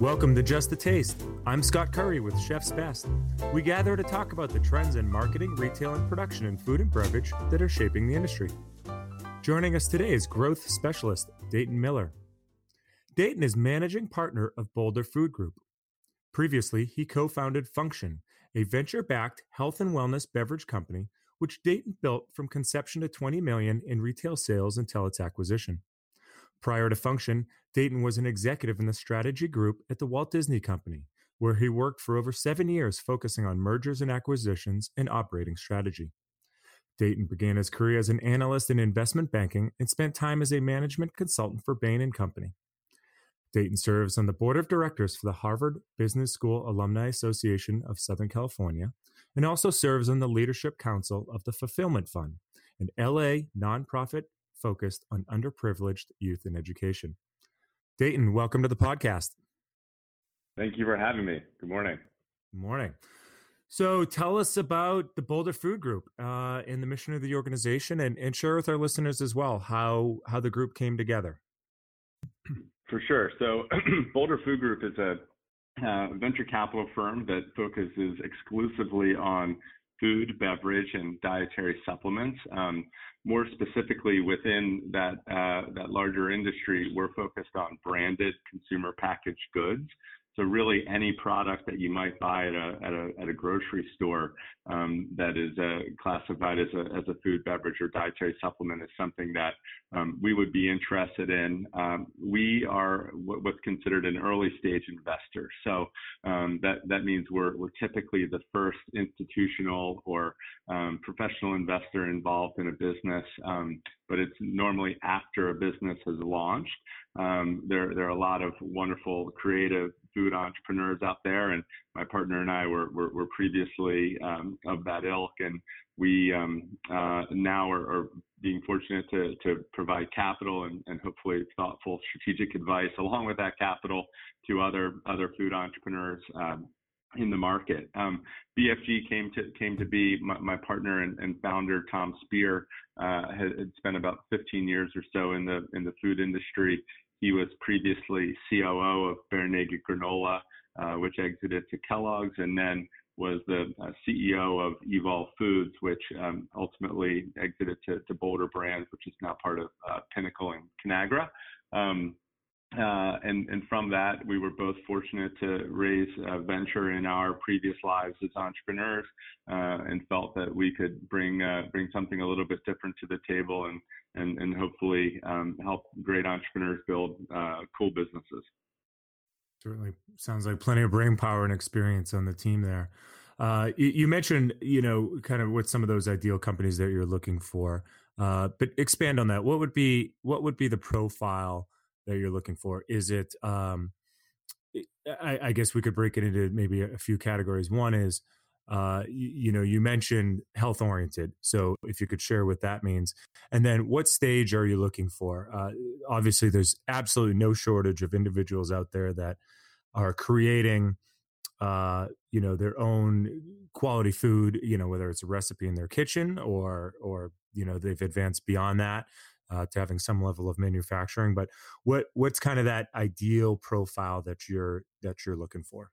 Welcome to Just a Taste. I'm Scott Curry with Chef's Best. We gather to talk about the trends in marketing, retail, and production in food and beverage that are shaping the industry. Joining us today is growth specialist Dayton Miller. Dayton is managing partner of Boulder Food Group. Previously, he co founded Function, a venture backed health and wellness beverage company, which Dayton built from conception to 20 million in retail sales until its acquisition. Prior to Function, Dayton was an executive in the strategy group at the Walt Disney Company, where he worked for over seven years focusing on mergers and acquisitions and operating strategy. Dayton began his career as an analyst in investment banking and spent time as a management consultant for Bain Company. Dayton serves on the board of directors for the Harvard Business School Alumni Association of Southern California and also serves on the leadership council of the Fulfillment Fund, an LA nonprofit focused on underprivileged youth in education. Dayton, welcome to the podcast. Thank you for having me. Good morning. Good morning. So tell us about the Boulder Food Group uh, and the mission of the organization, and, and share with our listeners as well how how the group came together. For sure. So Boulder Food Group is a uh, venture capital firm that focuses exclusively on food, beverage, and dietary supplements. Um, more specifically, within that uh, that larger industry, we're focused on branded consumer packaged goods. So really, any product that you might buy at a at a, at a grocery store um, that is uh, classified as a as a food, beverage, or dietary supplement is something that um, we would be interested in. Um, we are what's considered an early stage investor. So um, that that means we're we're typically the first institutional or um, professional investor involved in a business, um, but it's normally after a business has launched. There, there are a lot of wonderful creative food entrepreneurs out there, and my partner and I were, were, were previously um, of that ilk, and we um, uh, now are, are, being fortunate to, to provide capital and, and hopefully thoughtful strategic advice along with that capital to other other food entrepreneurs um, in the market. Um, BFG came to came to be my, my partner and, and, founder Tom Spear uh, had, had, spent about 15 years or so in the in the food industry. He was previously COO of Bear Naked Granola, uh, which exited to Kellogg's, and then was the uh, CEO of Evol Foods, which um, ultimately exited to, to, Boulder Brands, which is now part of uh, Pinnacle and Conagra. Um, and, and, from that, we were both fortunate to raise a venture in our previous lives as entrepreneurs, uh, and felt that we could bring uh, bring something a little bit different to the table, and and, and hopefully um, help great entrepreneurs build uh, cool businesses. Certainly, sounds like plenty of brain power and experience on the team there. Uh, you, you, mentioned, you know, kind of what some of those ideal companies that you're looking for, uh, but expand on that. What would be what would be the profile? That you're looking for? Is it, um, I, I, guess we could break it into maybe a few categories. One is, uh, you, you, know, you mentioned health oriented. So if you could share what that means. And then what stage are you looking for? Uh, obviously, there's absolutely no shortage of individuals out there that are creating, uh, you know, their own quality food, you know, whether it's a recipe in their kitchen or, or, you know, they've advanced beyond that uh, to having some level of manufacturing. But what what's kind of that ideal profile that you're that you're looking for?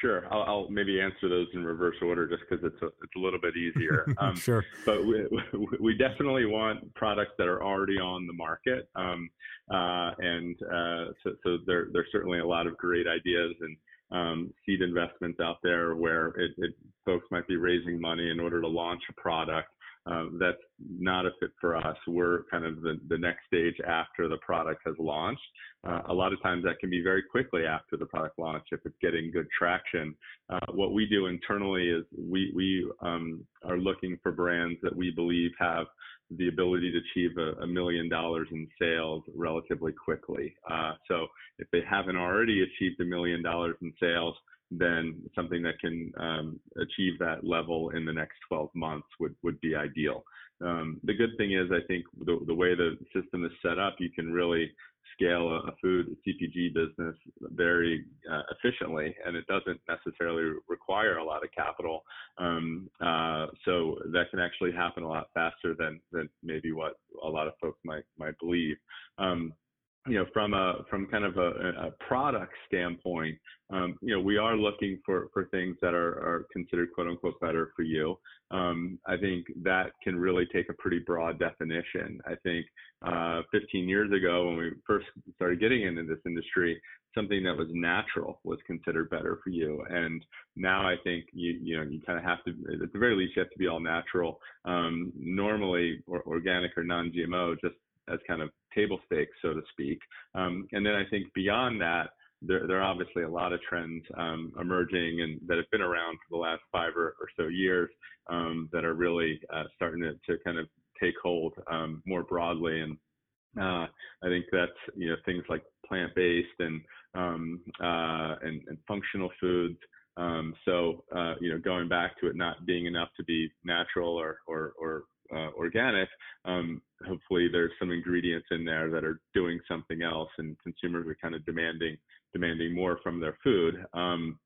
Sure, I'll, I'll maybe answer those in reverse order just because it's a it's a little bit easier. Um, sure, but we, we definitely want products that are already on the market, um, uh, and uh, so, so there there's certainly a lot of great ideas and um, seed investments out there where it, it, folks might be raising money in order to launch a product um, that's not a fit for us. We're kind of the, the next stage after the product has launched. Uh, a lot of times that can be very quickly after the product launch if it's getting good traction. Uh, what we do internally is we, we um, are looking for brands that we believe have the ability to achieve a, a million dollars in sales relatively quickly. Uh, so if they haven't already achieved a million dollars in sales, then something that can um, achieve that level in the next 12 months would, would be ideal. Um, the good thing is, I think the, the way the system is set up, you can really scale a, a food CPG business very uh, efficiently, and it doesn't necessarily require a lot of capital. Um, uh, so that can actually happen a lot faster than, than maybe what a lot of folks might might believe. Um, you know, from a from kind of a, a product standpoint, um, you know, we are looking for for things that are are considered quote unquote better for you. Um, I think that can really take a pretty broad definition. I think uh, 15 years ago, when we first started getting into this industry, something that was natural was considered better for you. And now I think you you know you kind of have to at the very least you have to be all natural. Um, normally or organic or non-GMO just as kind of table stakes, so to speak. Um, and then I think beyond that, there, there, are obviously a lot of trends um, emerging and that have been around for the last five or, or so years um, that are really uh, starting to, to, kind of take hold um, more broadly. And uh, I think that's you know things like plant-based and um, uh, and, and, functional foods. Um, so uh, you know, going back to it not being enough to be natural or or, or uh, organic, um, hopefully there's some ingredients in there that are doing something else, and consumers are kind of demanding demanding more from their food. Um,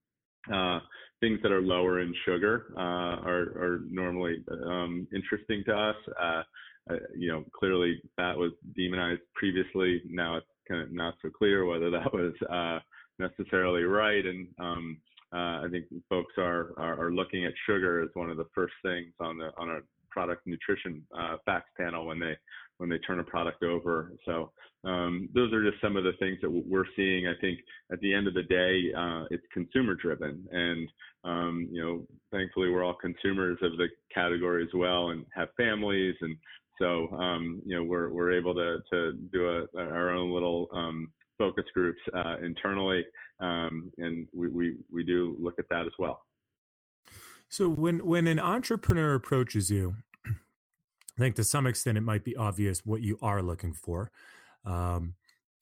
uh, things that are lower in sugar uh, are, are, normally um, interesting to us. Uh, uh, you know, clearly that was demonized previously. Now it's kind of not so clear whether that was uh, necessarily right. And um, uh, I think folks are, are, are looking at sugar as one of the first things on the on a product nutrition uh, facts panel when they when they turn a product over. So um, those are just some of the things that we're seeing. I think at the end of the day, uh, it's consumer driven, and um, you know, thankfully we're all consumers of the category as well, and have families, and so um, you know we're we're able to to do a, our own little um, focus groups uh, internally, um, and we, we we do look at that as well. So when when an entrepreneur approaches you, I think to some extent it might be obvious what you are looking for. Um,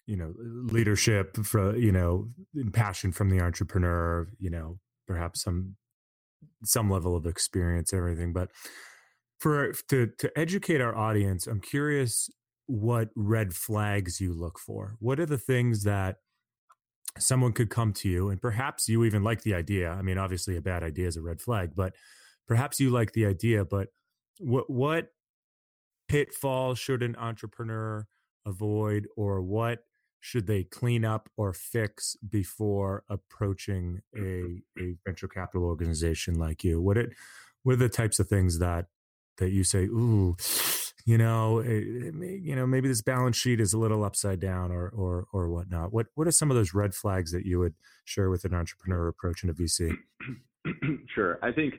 you know, leadership for you know, passion from the entrepreneur. You know, perhaps some some level of experience, everything. But for to to educate our audience, I'm curious what red flags you look for. What are the things that someone could come to you and perhaps you even like the idea. I mean obviously a bad idea is a red flag but perhaps you like the idea but what what pitfall should an entrepreneur avoid or what should they clean up or fix before approaching a, a venture capital organization like you? What it what are the types of things that that you say ooh you know, it, it you know, maybe this balance sheet is a little upside down or or or whatnot. What what are some of those red flags that you would share with an entrepreneur approaching a VC? Sure, I think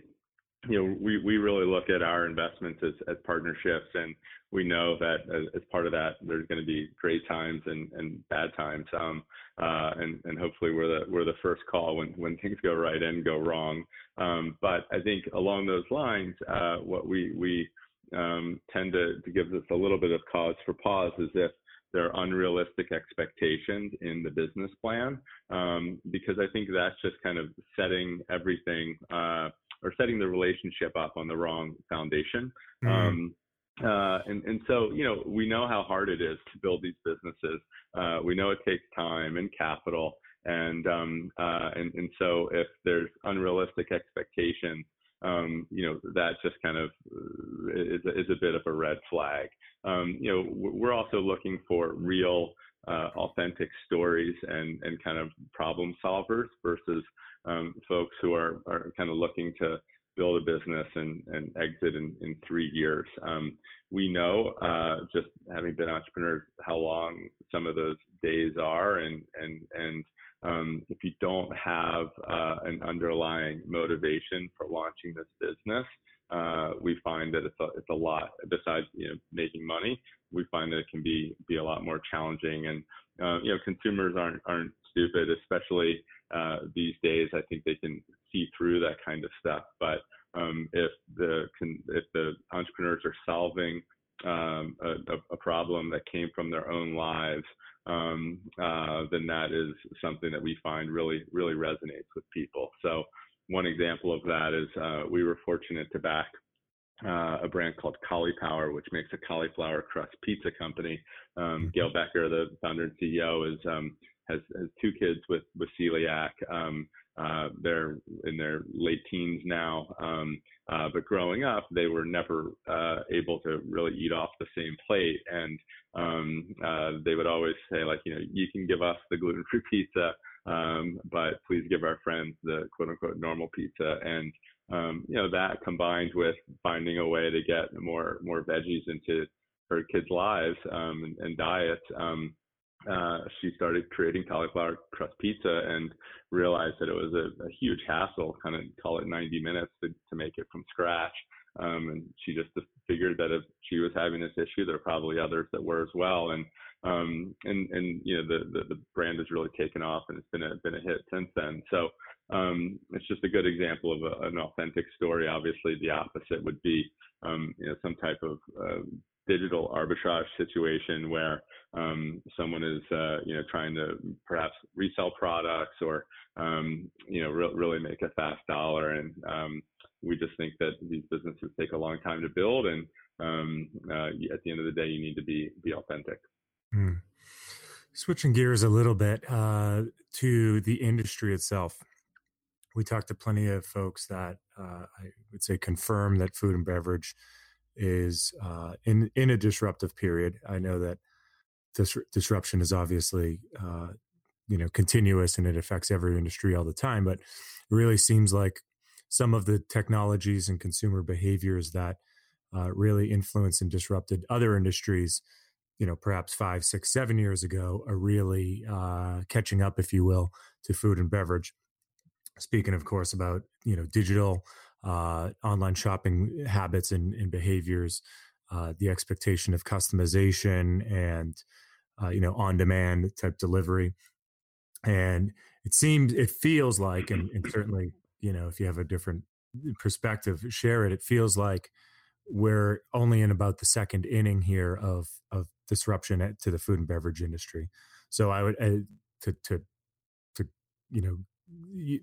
you know we we really look at our investments as as partnerships, and we know that as, as part of that, there's going to be great times and and bad times. Um, uh, and and hopefully we're the we're the first call when when things go right and go wrong. Um, but I think along those lines, uh, what we we um, tend to, to give us a little bit of cause for pause is if there are unrealistic expectations in the business plan, um, because I think that's just kind of setting everything uh, or setting the relationship up on the wrong foundation. Mm-hmm. Um, uh, and, and so, you know, we know how hard it is to build these businesses. Uh, we know it takes time and capital. And, um, uh, and, and so if there's unrealistic expectations, um, you know, that just kind of uh, is, is a bit of a red flag. Um, you know, we're also looking for real, uh, authentic stories and, and kind of problem solvers versus um, folks who are, are kind of looking to build a business and, and exit in, in three years. Um, we know, uh, just having been entrepreneurs, how long some of those days are, and and and um, if you don't have uh, an underlying motivation for launching this business, uh, we find that it's a, it's a lot. Besides, you know, making money, we find that it can be be a lot more challenging. And uh, you know, consumers aren't aren't stupid, especially uh, these days. I think they can see through that kind of stuff. But um, if the if the entrepreneurs are solving um, a, a, problem that came from their own lives, um, uh, then that is something that we find really, really resonates with people. So one example of that is uh, we were fortunate to back uh, a brand called Caulipower, which makes a cauliflower crust pizza company. Um, mm-hmm. Gail Becker, the founder and CEO, is um, has, has two kids with with celiac. Um, uh, they're in their late teens now. Um, uh, but growing up, they were never uh, able to really eat off the same plate, and um, uh, they would always say like, you know, you can give us the gluten-free pizza, um, but please give our friends the quote-unquote normal pizza. And um, you know that combined with finding a way to get more more veggies into her kids' lives um, and, and diet. Um, uh, she started creating cauliflower crust pizza and realized that it was a, a huge hassle, kind of call it 90 minutes to, to make it from scratch. Um, and she just figured that if she was having this issue, there are probably others that were as well. And um, and and you know the, the, the brand has really taken off, and it's been a been a hit since then. So um, it's just a good example of a, an authentic story. Obviously, the opposite would be um, you know some type of uh, digital arbitrage situation where um, someone is uh, you know trying to perhaps resell products or um, you know re- really make a fast dollar. And um, we just think that these businesses take a long time to build and um, uh, at the end of the day you need to be be authentic. Mm. switching gears a little bit uh, to the industry itself. We talked to plenty of folks that uh, I would say confirm that food and beverage is uh, in in a disruptive period. I know that this disruption is obviously uh, you know continuous and it affects every industry all the time, but it really seems like some of the technologies and consumer behaviors that uh, really influenced and disrupted other industries, you know, perhaps five, six, seven years ago, are really uh, catching up, if you will, to food and beverage. Speaking, of course, about you know digital uh, online shopping habits and, and behaviors, uh, the expectation of customization and uh, you know on demand type delivery, and it seems it feels like, and, and certainly you know if you have a different perspective, share it. It feels like we're only in about the second inning here of of disruption to the food and beverage industry. So I would uh, to to to you know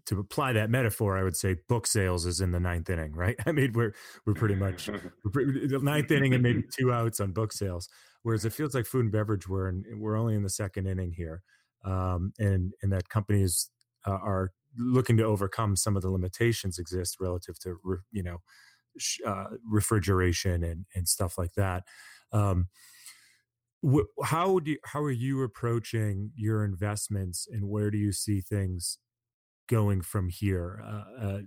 to apply that metaphor, I would say book sales is in the ninth inning, right? I mean, we're we're pretty much we're pretty, the ninth inning and maybe two outs on book sales. Whereas it feels like food and beverage, we're in, we're only in the second inning here, um, and and that companies uh, are looking to overcome some of the limitations exist relative to re, you know sh- uh, refrigeration and and stuff like that. Um, wh- how do you, how are you approaching your investments, and where do you see things going from here uh, uh,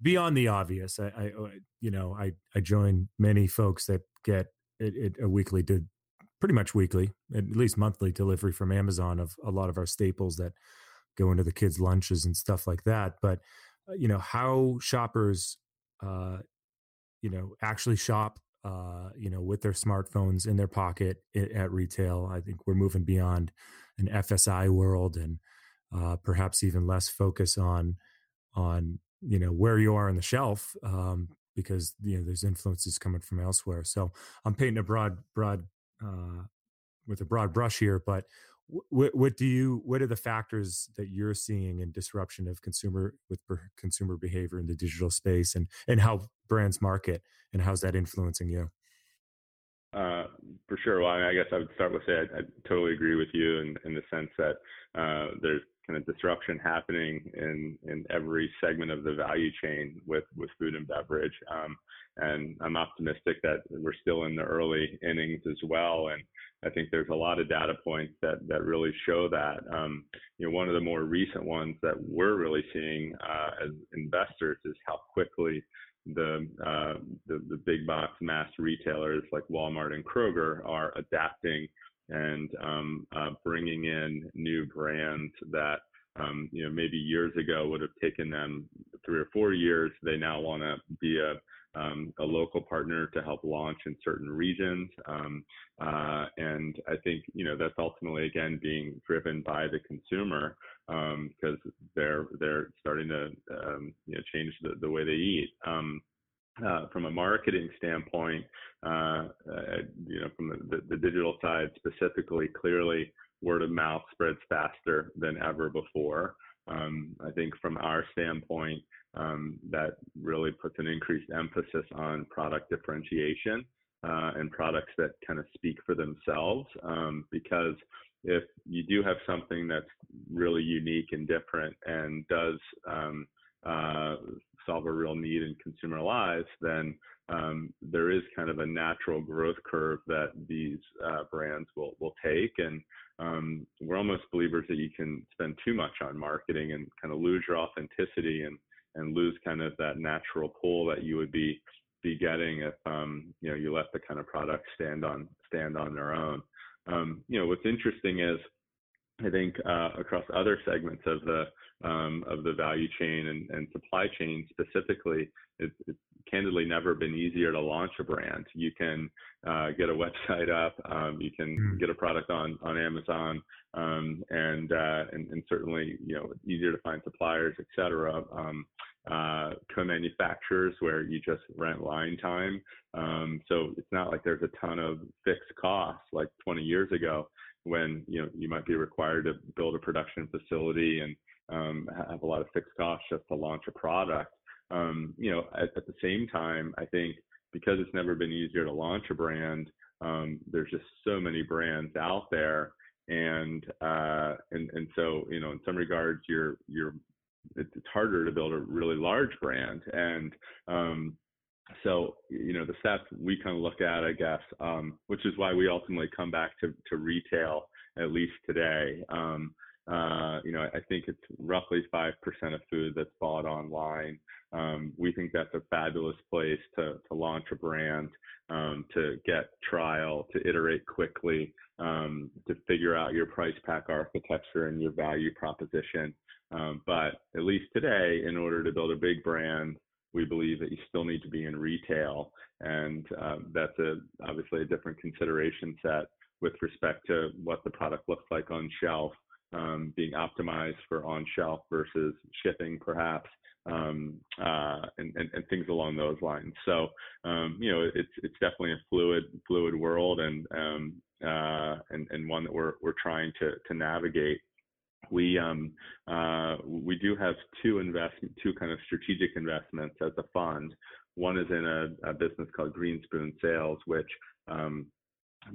beyond the obvious I, I, uh, you know i i join many folks that get it, it, a weekly did pretty much weekly at least monthly delivery from amazon of a lot of our staples that go into the kids lunches and stuff like that but uh, you know how shoppers uh you know actually shop uh you know with their smartphones in their pocket at retail i think we're moving beyond an fsi world and uh, perhaps even less focus on on you know where you are on the shelf um, because you know there's influences coming from elsewhere. So I'm painting a broad broad uh, with a broad brush here, but what, what do you what are the factors that you're seeing in disruption of consumer with consumer behavior in the digital space and and how brands market and how's that influencing you uh, for sure. Well, I, mean, I, guess I would start with say I, I totally agree with you in, in the sense that uh, there's kind of disruption happening in in every segment of the value chain with with food and beverage. Um, and I'm optimistic that we're still in the early innings as well. And I think there's a lot of data points that that really show that. Um, you know, one of the more recent ones that we're really seeing uh, as investors is how quickly the, uh, the the big box mass retailers like Walmart and Kroger are adapting and um, uh, bringing in new brands that um, you know maybe years ago would have taken them three or four years. They now want to be a um, a local partner to help launch in certain regions, um, uh, and I think you know that's ultimately again being driven by the consumer because um, they're they're starting to um, you know change the, the way they eat. Um, uh, from a marketing standpoint, uh, uh, you know, from the, the, the, digital side specifically, clearly word of mouth spreads faster than ever before. Um, I think from our standpoint, um, that really puts an increased emphasis on product differentiation uh, and products that kind of speak for themselves um, because if you do have something that's really unique and different and does um, uh, solve a real need in consumer lives, then um, there is kind of a natural growth curve that these uh, brands will will take, and um, we're almost believers that you can spend too much on marketing and kind of lose your authenticity and and lose kind of that natural pull that you would be be getting if um, you know you let the kind of product stand on stand on their own. Um, you know what's interesting is I think uh, across other segments of the um, of the value chain and, and supply chain specifically, it's, it's, candidly never been easier to launch a brand. You can uh, get a website up, um, you can mm. get a product on on Amazon, um, and, uh, and, and certainly you know easier to find suppliers, et cetera. Um, uh, co-manufacturers where you just rent line time. Um, so it's not like there's a ton of fixed costs like 20 years ago when you know you might be required to build a production facility and um, have a lot of fixed costs just to launch a product. Um, you know, at, at, the same time, I think because it's never been easier to launch a brand, um, there's just so many brands out there, and uh, and and so you know, in some regards, you're you're it's harder to build a really large brand, and um, so you know the stats we kind of look at i guess um, which is why we ultimately come back to, to retail at least today. Um, uh, you know i think it's roughly 5% of food that's bought online. Um, we think that's a fabulous place to, to launch a brand um, to get trial to iterate quickly um, to figure out your price pack architecture and your value proposition. Um, but at least today in order to build a big brand we believe that you still need to be in retail, and um, that's a obviously a different consideration set with respect to what the product looks like on shelf, um, being optimized for on shelf versus shipping, perhaps, um, uh, and, and, and, things along those lines. So, um, you know, it's it's definitely a fluid fluid world, and um, uh, and and one that we're we're trying to to navigate we um, uh, we do have two investment, two kind of strategic investments as a fund. One is in a, a business called Greenspoon Sales, which um,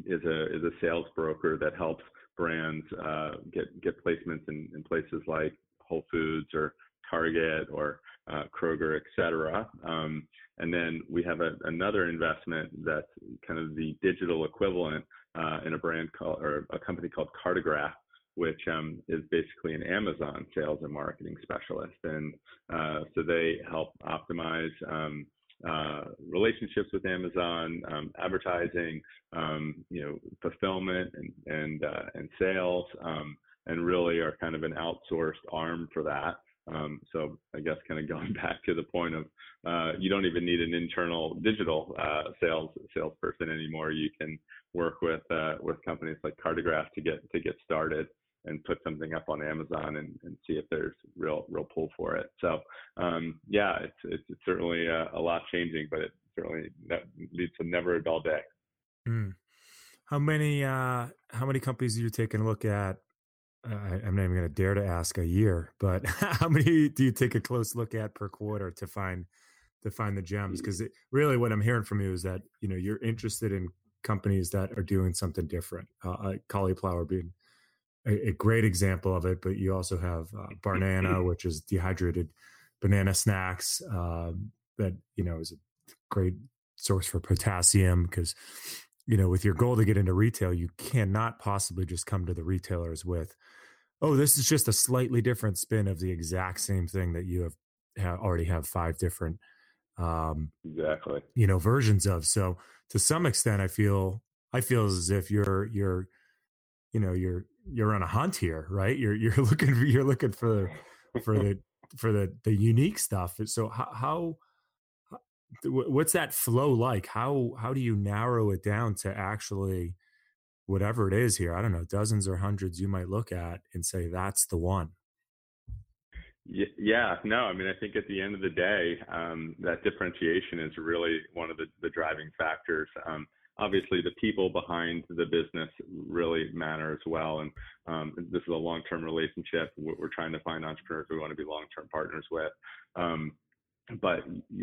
is a is a sales broker that helps brands uh, get get placements in, in places like Whole Foods or Target or uh, Kroger, et cetera. Um, and then we have a, another investment that's kind of the digital equivalent uh, in a brand called or a company called Cartograph, which um, is basically an Amazon sales and marketing specialist. And uh, so they help optimize um, uh, relationships with Amazon, um, advertising, um, you know, fulfillment and and uh, and sales, um, and really are kind of an outsourced arm for that. Um, so I guess kind of going back to the point of uh, you don't even need an internal digital uh, sales salesperson anymore. You can work with uh, with companies like Cartograph to get to get started and put something up on Amazon and, and see if there's real real pull for it. So um, yeah, it's, it's, it's certainly a, a, lot changing, but it certainly leads to never a dull day. Mm. How many uh, how many companies do you taking a look at? Uh, I'm not even going to dare to ask a year, but how many do you take a close look at per quarter to find to find the gems? Because really, what I'm hearing from you is that you know you're interested in companies that are doing something different. Uh, cauliflower being a, a great example of it. But you also have uh, Barnana, which is dehydrated banana snacks um, that you know is a great source for potassium because you know with your goal to get into retail, you cannot possibly just come to the retailers with, oh, this is just a slightly different spin of the exact same thing that you have, have already have five different um exactly you know versions of so to some extent i feel i feel as if you're you're you know you're you're on a hunt here, right? You're you're looking for, you're looking for for the for the the unique stuff. So how, how what's that flow like? How how do you narrow it down to actually whatever it is here? I don't know, dozens or hundreds you might look at and say that's the one. Yeah, no, I mean, I think at the end of the day, um, that differentiation is really one of the, the driving factors. Um, obviously the people behind the business really matter as well. And um, this is a long-term relationship. We're trying to find entrepreneurs we want to be long-term partners with. Um, but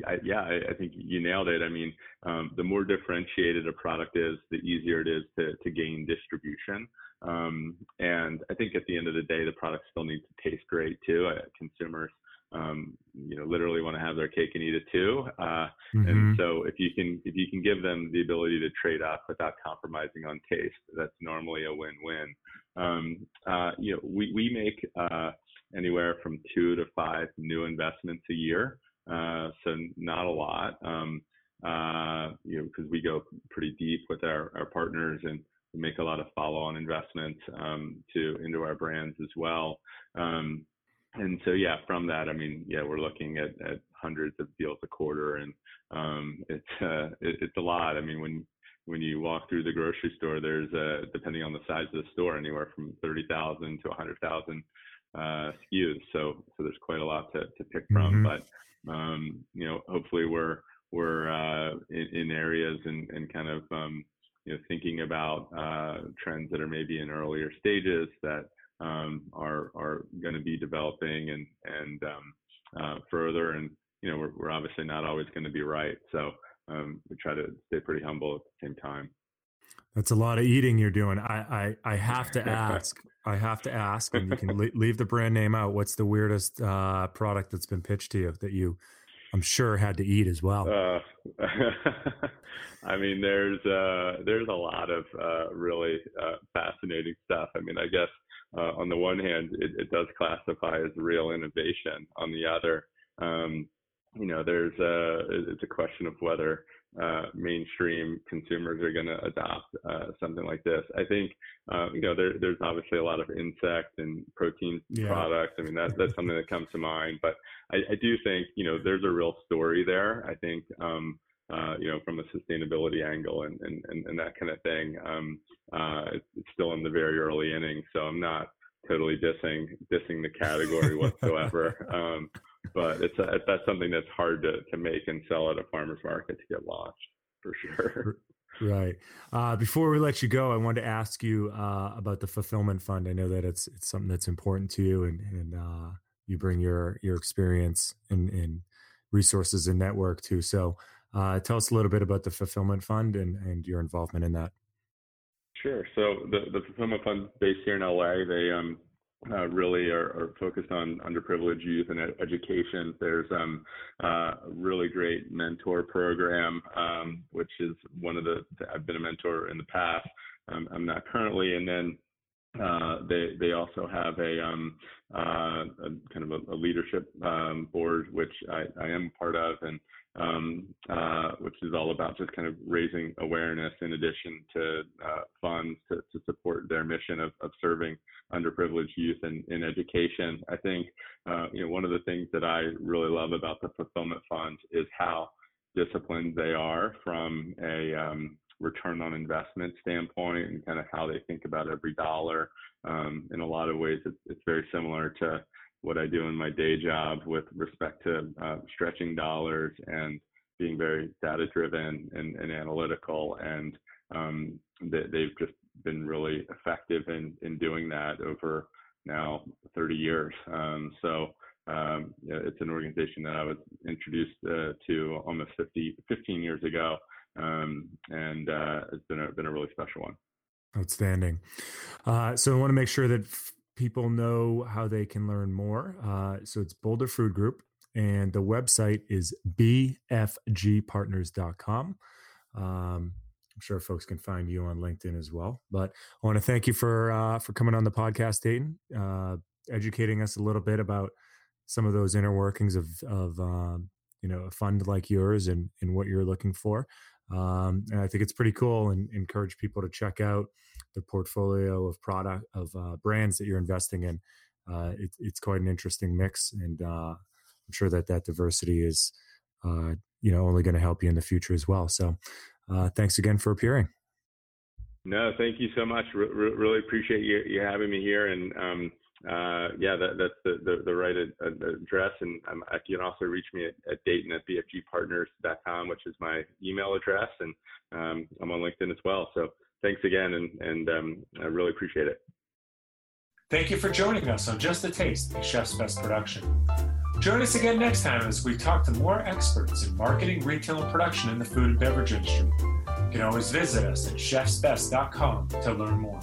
I, yeah, I, I, think you nailed it. I mean, um, the more differentiated a product is, the easier it is to, to gain distribution. Um, and I think at the end of the day, the product still needs to taste great too. Uh, consumers, um, you know, literally want to have their cake and eat it too. Uh, mm-hmm. And so if you can if you can give them the ability to trade up without compromising on taste, that's normally a win-win. Um, uh, you know, we we make uh, anywhere from two to five new investments a year. Uh, so not a lot, um, uh, you know, because we go pretty deep with our, our partners and make a lot of follow-on investments um, to into our brands as well. Um, and so yeah, from that, I mean, yeah, we're looking at, at hundreds of deals a quarter, and um, it's uh, it, it's a lot. I mean, when when you walk through the grocery store, there's uh, depending on the size of the store, anywhere from thirty thousand to a hundred thousand uh, SKUs. So so there's quite a lot to, to pick from. Mm-hmm. But um, you know, hopefully we're we're uh, in, in, areas and, and kind of um, you know thinking about uh, trends that are maybe in earlier stages that um, are are going to be developing and and um, uh, further. And you know, we're we're obviously not always going to be right, so um, we try to stay pretty humble at the same time. That's a lot of eating you're doing. I I, I have to ask. I have to ask, and you can leave the brand name out. What's the weirdest uh, product that's been pitched to you that you, I'm sure, had to eat as well? Uh, I mean, there's uh, there's a lot of uh, really uh, fascinating stuff. I mean, I guess uh, on the one hand, it, it, does classify as real innovation. On the other, um, you know, there's a it's a question of whether uh, mainstream consumers are going to adopt uh, something like this. I think uh, you know there, there's obviously a lot of insect and protein yeah. products. I mean that that's something that comes to mind. But I, I, do think you know there's a real story there. I think um, uh, you know from a sustainability angle and and, and, and that kind of thing. Um, uh, it's, still in the very early innings, so I'm not totally dissing dissing the category whatsoever. um, but it's a, that's something that's hard to, to make and sell at a farmer's market to get launched for sure. Right. Uh, before we let you go, I wanted to ask you uh, about the fulfillment fund. I know that it's it's something that's important to you, and and uh, you bring your your experience and, and resources and network too. So, uh, tell us a little bit about the fulfillment fund and and your involvement in that. Sure. So the the fulfillment fund based here in LA, they um uh, really are, are, focused on underprivileged youth and ed- education. There's um, uh, a really great mentor program, um, which is one of the, I've been a mentor in the past. Um, I'm not currently. And then uh, they they also have a, um, uh, a kind of a, a leadership um, board, which I, I am part of, and um, uh, which is all about just kind of raising awareness in addition to uh, funds to, to, support their mission of, of serving underprivileged youth in, in education. I think uh, you know one of the things that I really love about the fulfillment fund is how disciplined they are from a um, return on investment standpoint and kind of how they think about every dollar. Um, in a lot of ways, it's, it's, very similar to what I do in my day job with respect to uh, stretching dollars and being very data driven and, and analytical. And um, they, they've just been really effective in, in doing that over now 30 years. Um, so um, it's an organization that I was introduced uh, to almost 50, 15 years ago um, and uh, it's been a been a really special one. Outstanding. Uh, so I want to make sure that f- people know how they can learn more. Uh, so it's Boulder Food Group, and the website is bfgpartners.com. Um, I'm sure folks can find you on LinkedIn as well. But I want to thank you for uh, for coming on the podcast, Dayton, uh, educating us a little bit about some of those inner workings of of um, you know a fund like yours and and what you're looking for. Um, and I think it's pretty cool and encourage people to check out the portfolio of product of uh, brands that you're investing in. Uh, it, it's quite an interesting mix, and uh, I'm sure that that diversity is, uh, you know, only going to help you in the future as well. So, uh, thanks again for appearing. No, thank you so much. Really appreciate you, you having me here, and um, uh, yeah, that, that's the, the, the right ad, address. And um, you can also reach me at, at Dayton at bfgpartners.com, which is my email address. And um, I'm on LinkedIn as well. So thanks again. And, and um, I really appreciate it. Thank you for joining us on Just a Taste, of Chef's Best Production. Join us again next time as we talk to more experts in marketing, retail, and production in the food and beverage industry. You can always visit us at chefsbest.com to learn more.